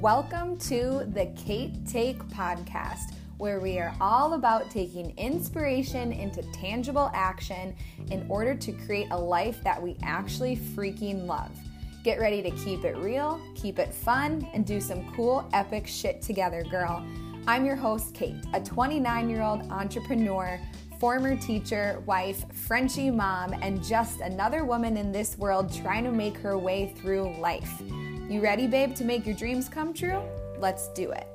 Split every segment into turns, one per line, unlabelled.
Welcome to the Cait Take podcast, where we are all about taking inspiration into tangible action in order to create a life that we actually freaking love. Get ready to keep it real, keep it fun, and do some cool, epic shit together, girl. I'm your host, Cait, a 29 year old entrepreneur, former teacher, wife, Frenchie mom, and just another woman in this world trying to make her way through life. You ready, babe, to make your dreams come true? Let's do it.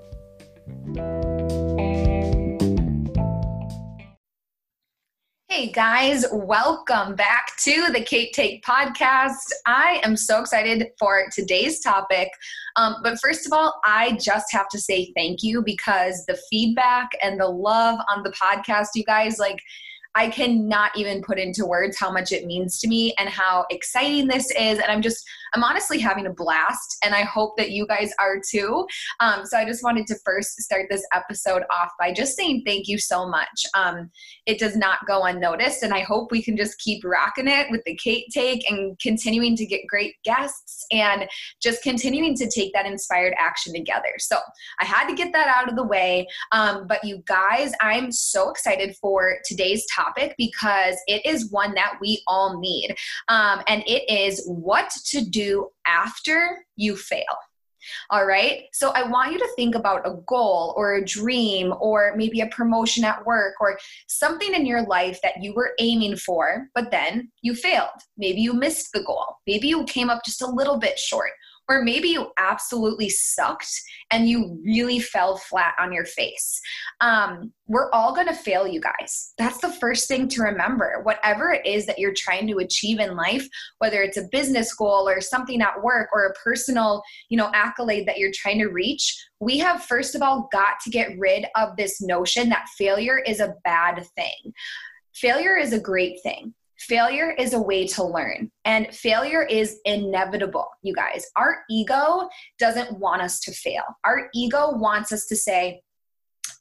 Hey guys, welcome back to the Cait Take podcast. I am so excited for today's topic. Um, but first of all, I just have to say thank you because the feedback and the love on the podcast, you guys, like, I cannot even put into words how much it means to me and how exciting this is. And I'm just, I'm honestly having a blast, and I hope that you guys are too. Um, so I just wanted to first start this episode off by just saying thank you so much. Um, it does not go unnoticed, and I hope we can just keep rocking it with the Cait Take and continuing to get great guests and just continuing to take that inspired action together. So I had to get that out of the way. Um, but you guys, I'm so excited for today's topic because it is one that we all need. Um, and it is what to do after you fail. All right. So I want you to think about a goal or a dream or maybe a promotion at work or something in your life that you were aiming for, but then you failed. Maybe you missed the goal. Maybe you came up just a little bit short or maybe you absolutely sucked and you really fell flat on your face. Um, we're all going to fail, you guys. That's the first thing to remember. Whatever it is that you're trying to achieve in life, whether it's a business goal or something at work or a personal, you know, accolade that you're trying to reach, we have first of all got to get rid of this notion that failure is a bad thing. Failure is a great thing Failure is a way to learn, and failure is inevitable, you guys. Our ego doesn't want us to fail. Our ego wants us to say,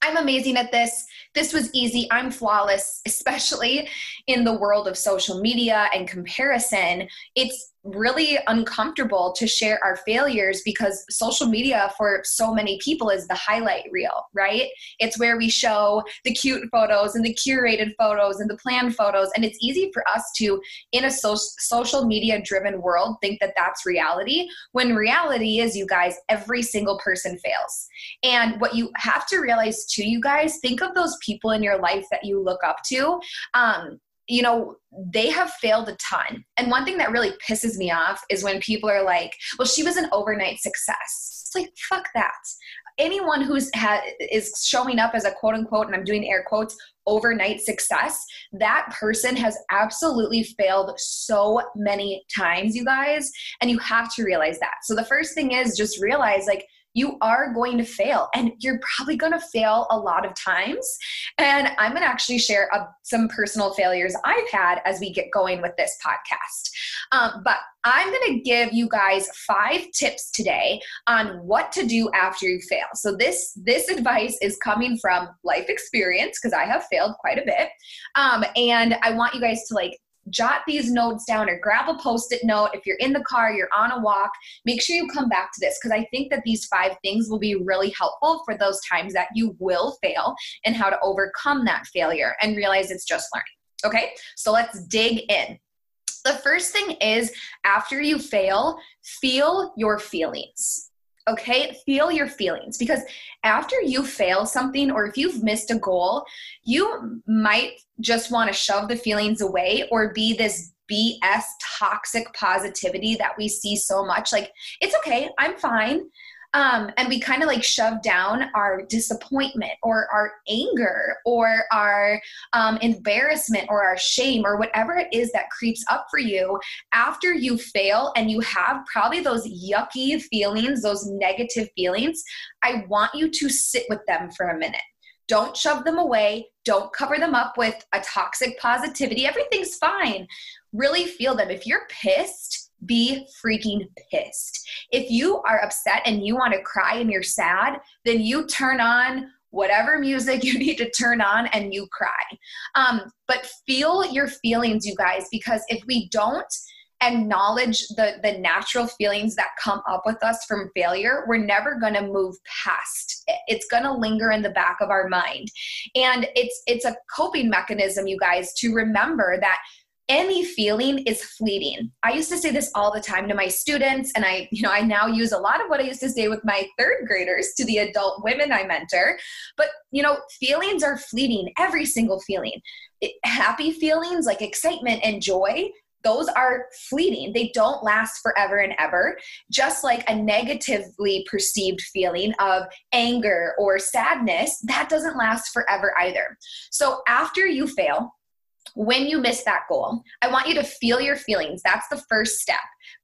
I'm amazing at this. This was easy. I'm flawless, especially in the world of social media and comparison. It's really uncomfortable to share our failures because social media for so many people is the highlight reel, right? It's where we show the cute photos and the curated photos and the planned photos. And it's easy for us to, in a so- social media driven world, think that that's reality when reality is, you guys, every single person fails. And what you have to realize too, you guys, think of those people in your life that you look up to. Um, you know, they have failed a ton. And one thing that really pisses me off is when people are like, well, she was an overnight success. It's like, fuck that. Anyone who's ha- is showing up as a quote unquote, and I'm doing air quotes, overnight success, that person has absolutely failed so many times, you guys. And you have to realize that. So the first thing is just realize like, you are going to fail and you're probably going to fail a lot of times. And i'm going to actually share a, some personal failures i've had as we get going with this podcast. Um, but i'm going to give you guys five tips today on what to do after you fail. So this this advice is coming from life experience because i have failed quite a bit. Um, and i want you guys to like jot these notes down or grab a post it note. If you're in the car, you're on a walk, make sure you come back to this because I think that these five things will be really helpful for those times that you will fail and how to overcome that failure and realize it's just learning. Okay, so let's dig in. The first thing is after you fail, feel your feelings. Okay, feel your feelings because after you fail something or if you've missed a goal, you might just want to shove the feelings away or be this BS toxic positivity that we see so much. Like, it's okay, I'm fine. Um, and we kind of like shove down our disappointment or our anger or our um, embarrassment or our shame or whatever it is that creeps up for you after you fail and you have probably those yucky feelings, those negative feelings. I want you to sit with them for a minute. Don't shove them away. Don't cover them up with a toxic positivity. Everything's fine. Really feel them. If you're pissed, be freaking pissed. If you are upset and you want to cry and you're sad, then you turn on whatever music you need to turn on and you cry. Um, but feel your feelings, you guys, because if we don't, acknowledge the the natural feelings that come up with us from failure we're never going to move past it. it's going to linger in the back of our mind and it's it's a coping mechanism you guys to remember that any feeling is fleeting. I used to say this all the time to my students and I you know I now use a lot of what I used to say with my third graders to the adult women I mentor. But you know, feelings are fleeting, every single feeling. It, happy feelings like excitement and joy, those are fleeting. They don't last forever and ever. Just like a negatively perceived feeling of anger or sadness, that doesn't last forever either. So after you fail, when you miss that goal, I want you to feel your feelings. That's the first step.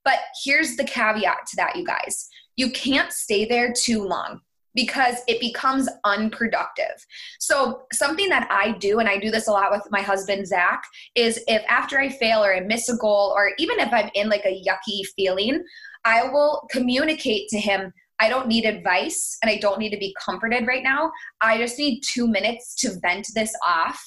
But here's the caveat to that, you guys you can't stay there too long because it becomes unproductive. So, something that I do, and I do this a lot with my husband, Zach, is if after I fail or I miss a goal, or even if I'm in like a yucky feeling, I will communicate to him. I don't need advice and I don't need to be comforted right now. I just need two minutes to vent this off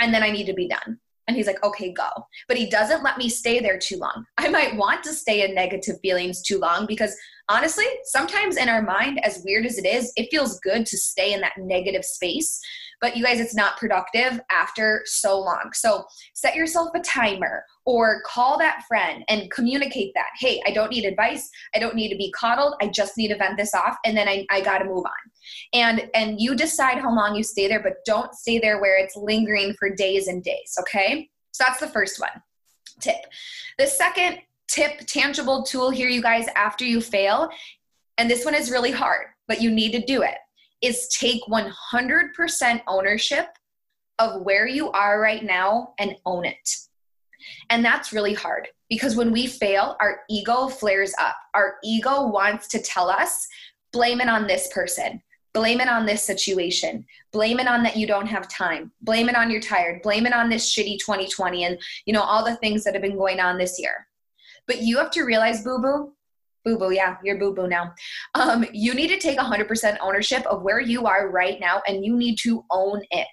and then I need to be done. And he's like, okay, go. But he doesn't let me stay there too long. I might want to stay in negative feelings too long because honestly, sometimes in our mind, as weird as it is, it feels good to stay in that negative space. But you guys, it's not productive after so long. So set yourself a timer or call that friend and communicate that. Hey, I don't need advice. I don't need to be coddled. I just need to vent this off and then I, I got to move on. And and you decide how long you stay there, but don't stay there where it's lingering for days and days, okay? So that's the first one. Tip. The second tip, tangible tool here, you guys, after you fail, and this one is really hard, but you need to do it, is take 100% ownership of where you are right now and own it. And that's really hard because when we fail, our ego flares up. Our ego wants to tell us, blame it on this person, blame it on this situation, blame it on that you don't have time, blame it on you're tired, blame it on this shitty 2020 and you know all the things that have been going on this year. But you have to realize, boo boo, boo boo, yeah, you're boo boo now. Um, you need to take 100% ownership of where you are right now and you need to own it.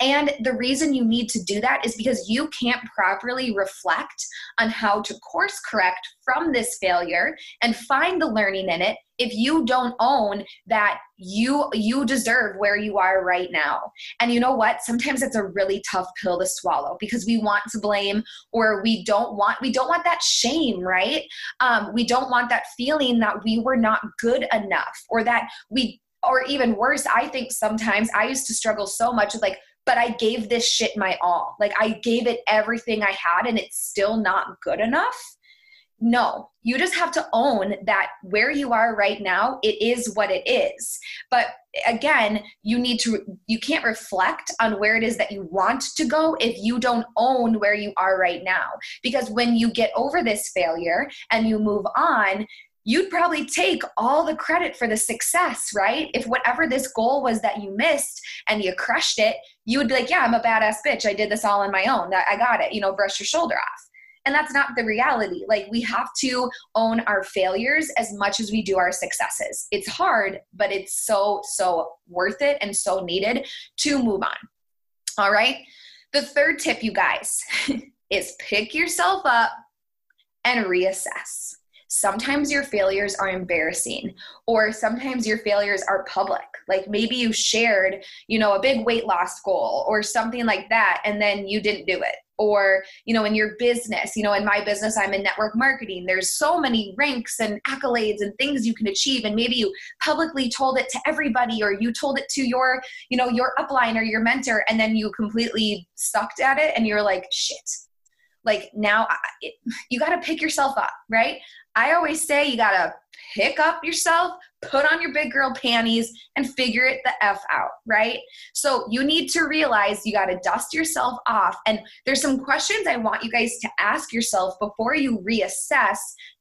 And the reason you need to do that is because you can't properly reflect on how to course correct from this failure and find the learning in it if you don't own that you you deserve where you are right now and you know what sometimes it's a really tough pill to swallow because we want to blame or we don't want we don't want that shame right um, we don't want that feeling that we were not good enough or that we or even worse i think sometimes i used to struggle so much with like but I gave this shit my all. Like I gave it everything I had and it's still not good enough. No, you just have to own that where you are right now, it is what it is. But again, you need to, you can't reflect on where it is that you want to go if you don't own where you are right now. Because when you get over this failure and you move on, you'd probably take all the credit for the success, right? If whatever this goal was that you missed and you crushed it, you would be like, yeah, I'm a badass bitch. I did this all on my own. I got it. You know, brush your shoulder off. And that's not the reality. Like, we have to own our failures as much as we do our successes. It's hard, but it's so, so worth it and so needed to move on. All right. The third tip, you guys, is pick yourself up and reassess. Sometimes your failures are embarrassing, or sometimes your failures are public. Like maybe you shared, you know, a big weight loss goal or something like that, and then you didn't do it or you know in your business you know in my business i'm in network marketing. There's so many ranks and accolades and things you can achieve. And maybe you publicly told it to everybody or you told it to your you know your upline or your mentor and then you completely sucked at it and you're like shit. Like now it, you got to pick yourself up right? I always say you got to pick up yourself, put on your big girl panties, and figure it the F out, right? So you need to realize you got to dust yourself off. And there's some questions I want you guys to ask yourself before you reassess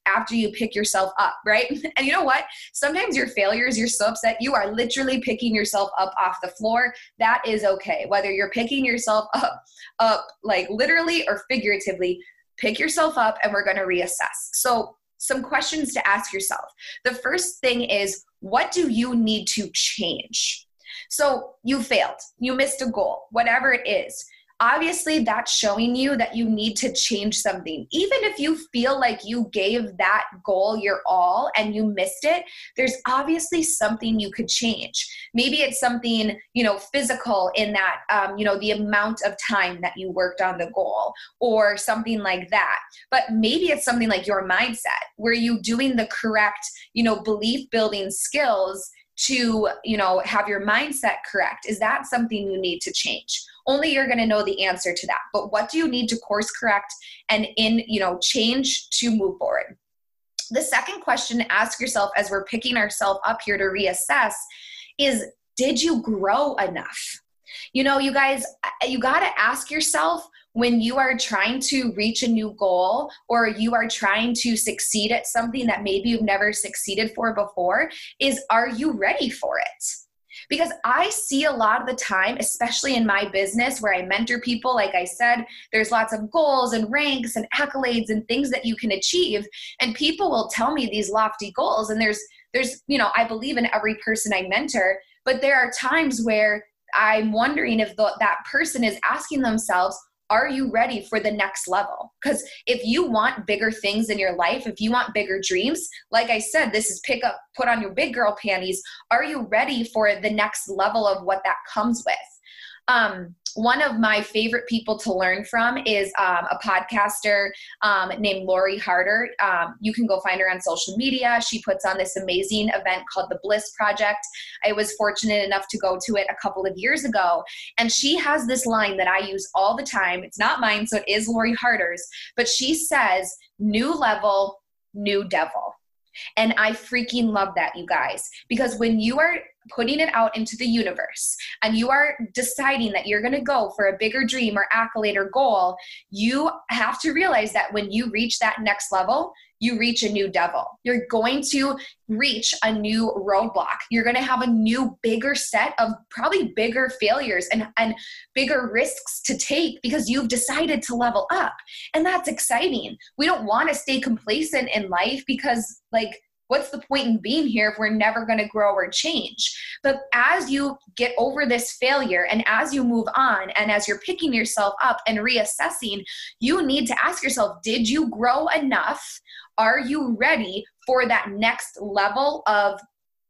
after you pick yourself up, right? And you know what? Sometimes your failures, you're so upset, you are literally picking yourself up off the floor. That is okay. Whether you're picking yourself up, up like literally or figuratively, pick yourself up and we're going to reassess. So some questions to ask yourself. The first thing is what do you need to change? So you failed, you missed a goal, whatever it is. Obviously that's showing you that you need to change something. Even if you feel like you gave that goal your all and you missed it, there's obviously something you could change. Maybe it's something, you know, physical in that, um, you know, the amount of time that you worked on the goal or something like that. But maybe it's something like your mindset where you doing the correct, you know, belief building skills to you know have your mindset correct. Is that something you need to change? Only you're going to know the answer to that. But what do you need to course correct and in you know change to move forward? The second question to ask yourself as we're picking ourselves up here to reassess is did you grow enough? You know you guys you got to ask yourself when you are trying to reach a new goal or you are trying to succeed at something that maybe you've never succeeded for before is are you ready for it because I see a lot of the time, especially in my business where I mentor people, like I said, there's lots of goals and ranks and accolades and things that you can achieve. And people will tell me these lofty goals. And there's, there's, you know, I believe in every person I mentor, but there are times where I'm wondering if the, that person is asking themselves, are you ready for the next level? Because if you want bigger things in your life, if you want bigger dreams, like I said, this is pick up, put on your big girl panties. Are you ready for the next level of what that comes with? Um, one of my favorite people to learn from is um, a podcaster um, named Lori Harder. Um, you can go find her on social media. She puts on this amazing event called the Bliss Project. I was fortunate enough to go to it a couple of years ago. And she has this line that I use all the time. It's not mine, so it is Lori Harder's, but she says, new level, new devil. And I freaking love that, you guys, because when you are putting it out into the universe and you are deciding that you're going to go for a bigger dream or accolade or goal, you have to realize that when you reach that next level, you reach a new devil. You're going to reach a new roadblock. You're going to have a new, bigger set of probably bigger failures and, and bigger risks to take because you've decided to level up. And that's exciting. We don't want to stay complacent in life because, like, what's the point in being here if we're never going to grow or change? But as you get over this failure and as you move on and as you're picking yourself up and reassessing, you need to ask yourself did you grow enough? Are you ready for that next level of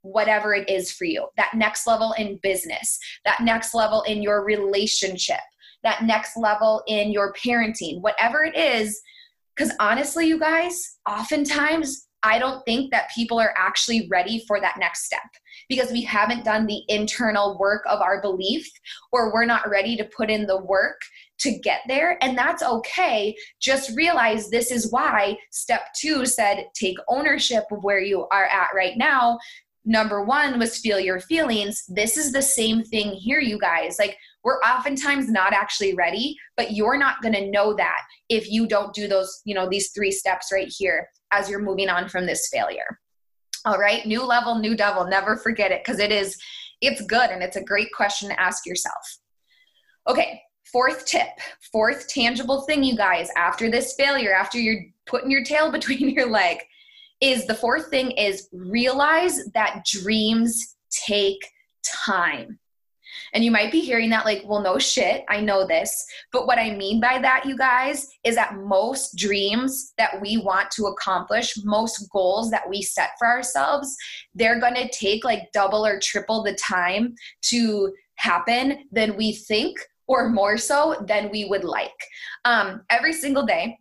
whatever it is for you? That next level in business, that next level in your relationship, that next level in your parenting, whatever it is. Because honestly, you guys, oftentimes I don't think that people are actually ready for that next step because we haven't done the internal work of our belief or we're not ready to put in the work to get there. And that's okay. Just realize this is why step two said take ownership of where you are at right now. Number one was feel your feelings. This is the same thing here, you guys. Like, we're oftentimes not actually ready, but you're not going to know that if you don't do those, you know, these three steps right here as you're moving on from this failure. All right, new level, new devil. Never forget it because it is, it's good and it's a great question to ask yourself. Okay, fourth tip, fourth tangible thing, you guys, after this failure, after you're putting your tail between your leg, is the fourth thing is realize that dreams take time. And you might be hearing that like, well, no shit, I know this. But what I mean by that, you guys, is that most dreams that we want to accomplish, most goals that we set for ourselves, they're to take like double or triple the time to happen than we think or more so than we would like. Um, every single day,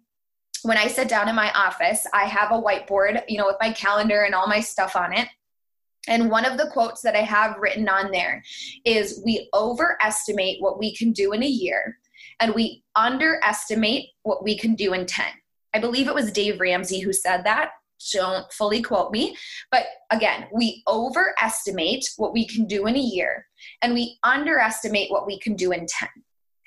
when I sit down in my office, I have a whiteboard, you know, with my calendar and all my stuff on it. And one of the quotes that I have written on there is We overestimate what we can do in a year, and we underestimate what we can do in 10. I believe it was Dave Ramsey who said that. Don't fully quote me. But again, we overestimate what we can do in a year, and we underestimate what we can do in 10.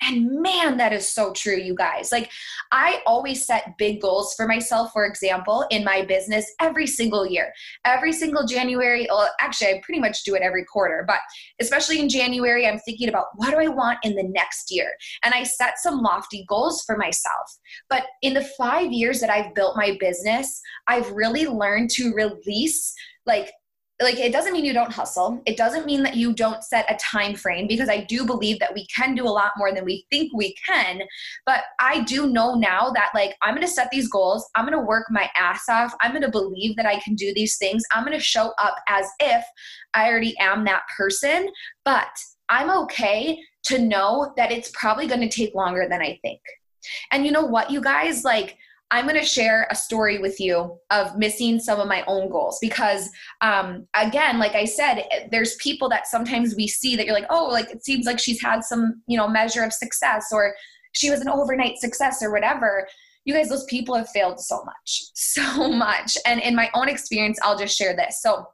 And man, that is so true, you guys. Like, I always set big goals for myself, for example, in my business every single year. Every single January, well, actually, I pretty much do it every quarter, but especially in January, I'm thinking about what do I want in the next year? And I set some lofty goals for myself. But in the five years that I've built my business, I've really learned to release like like it doesn't mean you don't hustle. It doesn't mean that you don't set a time frame because i do believe that we can do a lot more than we think we can. But i do know now that like i'm going to set these goals. I'm going to work my ass off. I'm going to believe that i can do these things. I'm going to show up as if i already am that person. But i'm okay to know that it's probably going to take longer than i think. And you know what you guys? Like I'm going to share a story with you of missing some of my own goals because, um, again, like I said, there's people that sometimes we see that you're like, oh, like it seems like she's had some, you know, measure of success or she was an overnight success or whatever. You guys, those people have failed so much, so much. And in my own experience, I'll just share this. So,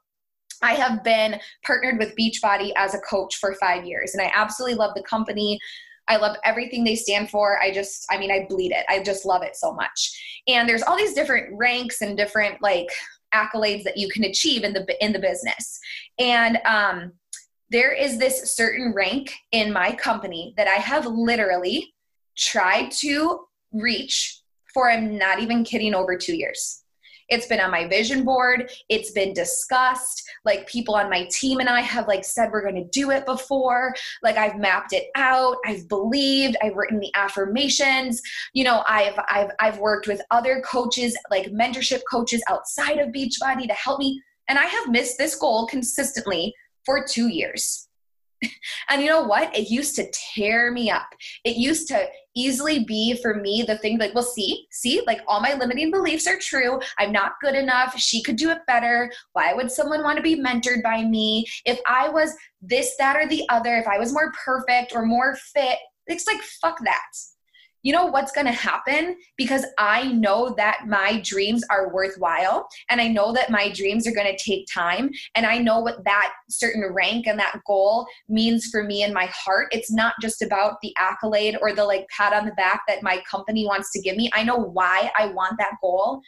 I have been partnered with Beachbody as a coach for five years, and I absolutely love the company. I love everything they stand for. I just, I mean, I bleed it. I just love it so much. And there's all these different ranks and different like accolades that you can achieve in the in the business. And um, there is this certain rank in my company that I have literally tried to reach for. I'm not even kidding. Over two years. It's been on my vision board. It's been discussed. Like people on my team and I have like said we're going to do it before. Like I've mapped it out. I've believed. I've written the affirmations. You know, I've I've I've worked with other coaches, like mentorship coaches outside of Beachbody to help me. And I have missed this goal consistently for 2 years. And you know what? It used to tear me up. It used to easily be for me the thing like, well, see, see, like all my limiting beliefs are true. I'm not good enough. She could do it better. Why would someone want to be mentored by me? If I was this, that, or the other, if I was more perfect or more fit, it's like, fuck that you know what's going to happen because I know that my dreams are worthwhile and I know that my dreams are going to take time and I know what that certain rank and that goal means for me in my heart. It's not just about the accolade or the like pat on the back that my company wants to give me. I know why I want that goal.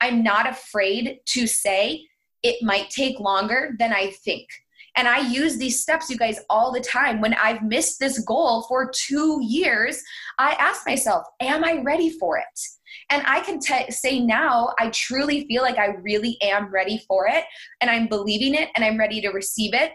I'm not afraid to say it might take longer than I think. And I use these steps, you guys, all the time. When I've missed this goal for two years, I ask myself, Am I ready for it? And I can t- say now, I truly feel like I really am ready for it. And I'm believing it and I'm ready to receive it.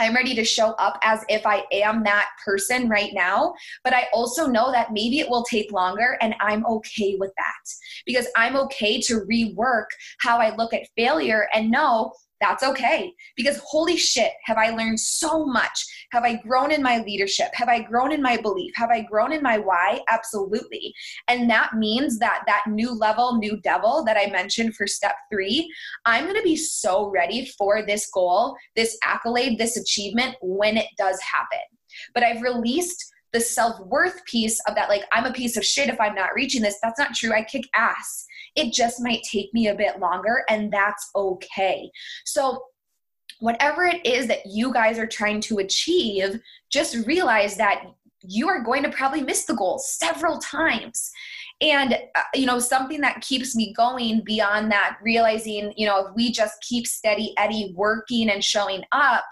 I'm ready to show up as if I am that person right now. But I also know that maybe it will take longer, and I'm okay with that because I'm okay to rework how I look at failure and know that's okay. Because holy shit have i learned so much. Have i grown in my leadership? Have i grown in my belief? Have i grown in my why? Absolutely. And that means that that new level new devil that i mentioned for step 3 i'm going to be so ready for this goal this accolade this achievement when it does happen. But i've released the self-worth piece of that like i'm a piece of shit if i'm not reaching this. That's not true. I kick ass. It just might take me a bit longer, and that's okay. So, whatever it is that you guys are trying to achieve, just realize that you are going to probably miss the goal several times. And uh, you know something that keeps me going beyond that realizing you know if we just keep steady eddie working and showing up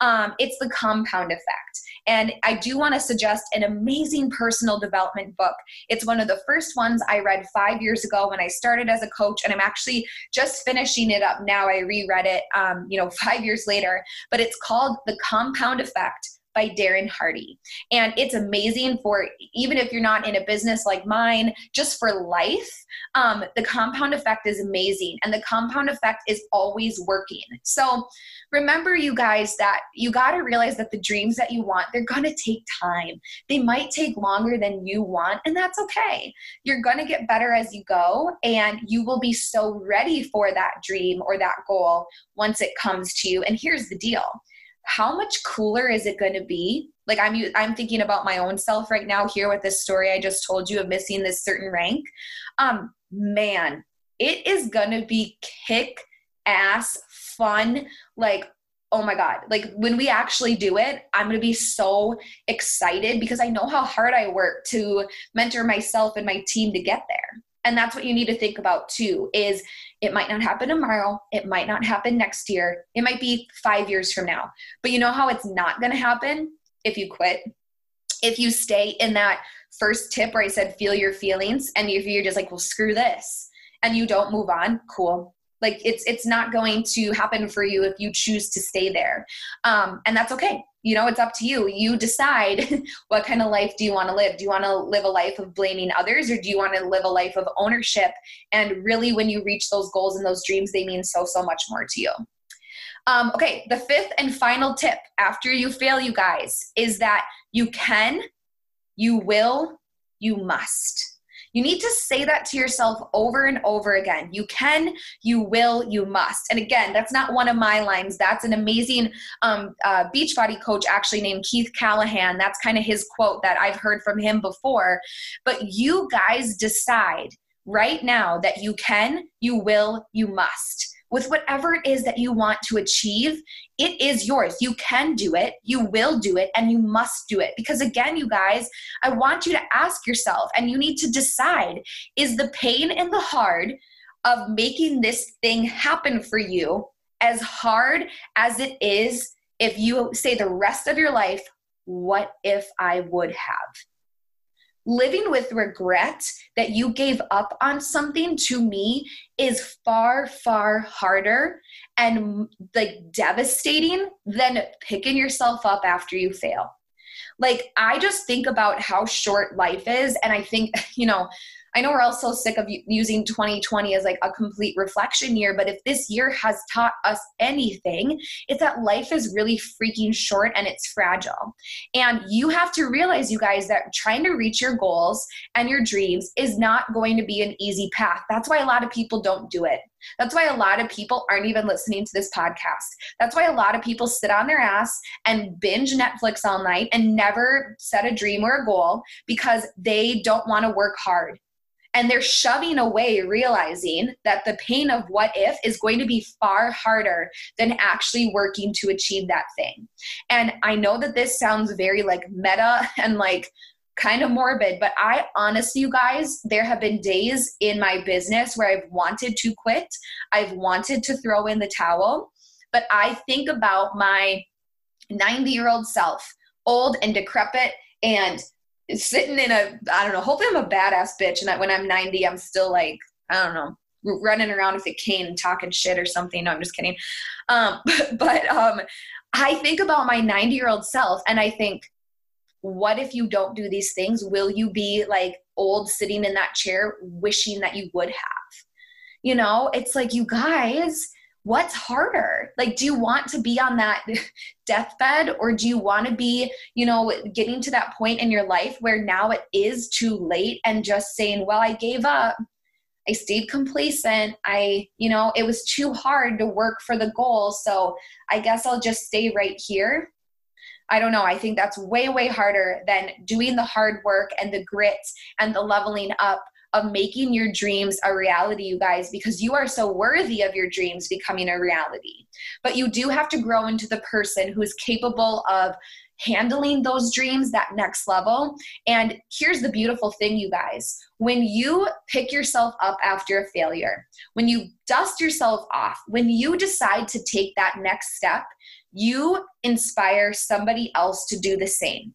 um, it's the compound effect and I do want to suggest an amazing personal development book. It's one of the first ones I read five years ago when I started as a coach, and I'm actually just finishing it up now. I reread it, um, you know, five years later, but it's called The Compound Effect by Darren Hardy. And it's amazing for even if you're not in a business like mine, just for life. Um, the compound effect is amazing, and the compound effect is always working. So remember, you guys, that you got to realize that the dreams that you want, they're going to take time. They might take longer than you want, and that's okay. You're going to get better as you go, and you will be so ready for that dream or that goal once it comes to you. And here's the deal how much cooler is it going to be? Like i'm i'm thinking about my own self right now here with this story i just told you of missing this certain rank. Um man it is going to be kick ass fun. Like oh my god. Like when we actually do it i'm going to be so excited because i know how hard i work to mentor myself and my team to get there and that's what you need to think about too is it might not happen tomorrow it might not happen next year it might be 5 years from now. But you know how it's not going to happen? If you quit. If you stay in that first tip where i said feel your feelings and if you're just like well screw this and you don't move on cool. Like it's it's not going to happen for you if you choose to stay there. Um, and that's okay you know it's up to you. You decide what kind of life do you want to live? Do you want to live a life of blaming others or do you want to live a life of ownership? And really when you reach those goals and those dreams they mean so so much more to you. Um, okay the fifth and final tip after you fail you guys is that you can you will you must you need to say that to yourself over and over again. You can, you will, you must. And again, that's not one of my lines. That's an amazing um, uh, Beachbody coach actually named Keith Callahan. That's kind of his quote that I've heard from him before. But you guys decide right now that you can, you will, you must with whatever it is that you want to achieve, it is yours. You can do it, you will do it, and you must do it. Because again, you guys, I want you to ask yourself and you need to decide is the pain and the hard of making this thing happen for you as hard as it is if you say the rest of your life, what if I would have? Living with regret that you gave up on something to me is far far harder and like devastating than picking yourself up after you fail. Like i just think about how short life is and i think you know I know we're all so sick of using 2020 as like a complete reflection year, but if this year has taught us anything, it's that life is really freaking short and it's fragile. And you have to realize, you guys, that trying to reach your goals and your dreams is not going to be an easy path. That's why a lot of people don't do it. That's why a lot of people aren't even listening to this podcast. That's why a lot of people sit on their ass and binge Netflix all night and never set a dream or a goal because they don't want to work hard and they're shoving away realizing that the pain of what if is going to be far harder than actually working to achieve that thing. And i know that this sounds very like meta and like kind of morbid but i honestly you guys there have been days in my business where i've wanted to quit. I've wanted to throw in the towel. But i think about my 90 year old self old and decrepit and sitting in a I don't know. Hopefully, I'm a badass bitch, and that when I'm 90, I'm still like I don't know, running around with a cane and talking shit or something. No, I'm just kidding. Um, but, but um, I think about my 90 year old self, and I think, what if you don't do these things? Will you be like old, sitting in that chair, wishing that you would have? You know, it's like you guys what's harder? Like do you want to be on that deathbed or do you want to be you know getting to that point in your life where now it is too late and just saying well i gave up. I stayed complacent. I you know it was too hard to work for the goal so i guess i'll just stay right here. I don't know. I think that's way, way harder than doing the hard work and the grit and the leveling up of making your dreams a reality, you guys, because you are so worthy of your dreams becoming a reality. But you do have to grow into the person who is capable of handling those dreams that next level. And here's the beautiful thing, you guys when you pick yourself up after a failure, when you dust yourself off, when you decide to take that next step, you inspire somebody else to do the same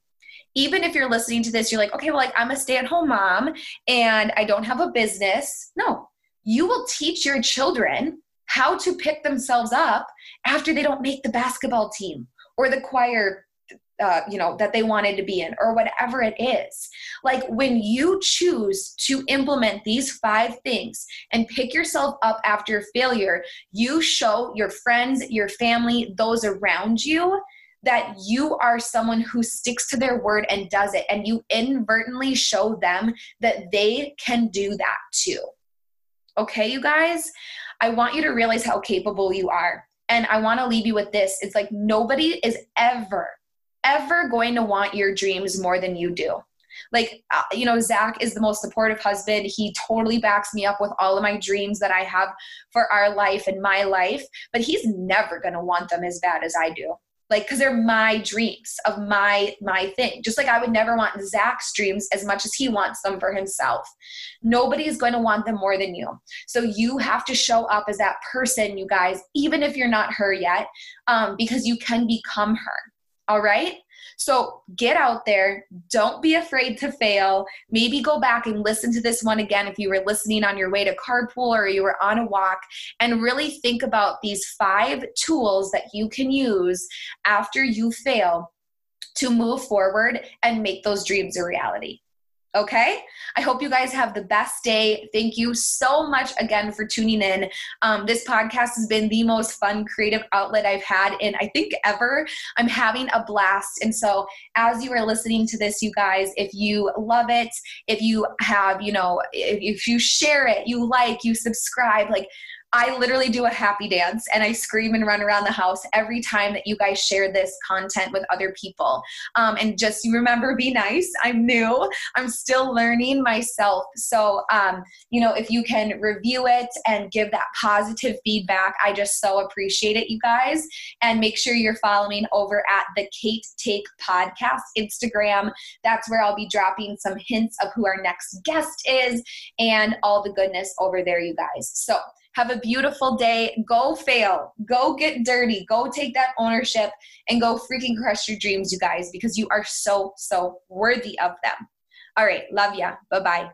even if you're listening to this, you're like, okay, well, like I'm a stay at home mom and I don't have a business. No, you will teach your children how to pick themselves up after they don't make the basketball team or the choir uh, you know that they wanted to be in or whatever it is like when you choose to implement these five things and pick yourself up after failure you show your friends your family those around you that you are someone who sticks to their word and does it, and you inadvertently show them that they can do that too. Okay, you guys? I want you to realize how capable you are. And I want to leave you with this it's like nobody is ever, ever going to want your dreams more than you do. Like, uh, you know, Zach is the most supportive husband. He totally backs me up with all of my dreams that I have for our life and my life, but he's never going to want them as bad as I do like because they're my dreams of my my thing. Just like i would never want zach's dreams as much as he wants them for himself. Nobody is going to want them more than you. So you have to show up as that person you guys even if you're not her yet um, because you can become her. All right So get out there. Don't be afraid to fail. Maybe go back and listen to this one again if you were listening on your way to carpool or you were on a walk and really think about these five tools that you can use after you fail to move forward and make those dreams a reality. Okay. I hope you guys have the best day. Thank you so much again for tuning in. Um, this podcast has been the most fun creative outlet I've had in, I think, ever. I'm having a blast. And so, as you are listening to this, you guys, if you love it, if you have, you know, if, if you share it, you like, you subscribe, like, I literally do a happy dance and I scream and run around the house every time that you guys share this content with other people. Um, and just remember, be nice. I'm new, I'm still learning myself. So, um, you know, if you can review it and give that positive feedback, I just so appreciate it, you guys. And make sure you're following over at the Cait Take Podcast Instagram. That's where I'll be dropping some hints of who our next guest is and all the goodness over there, you guys. So, have a beautiful day. Go fail. Go get dirty. Go take that ownership and go freaking crush your dreams, you guys, because you are so, so worthy of them. All right. Love ya. Bye bye.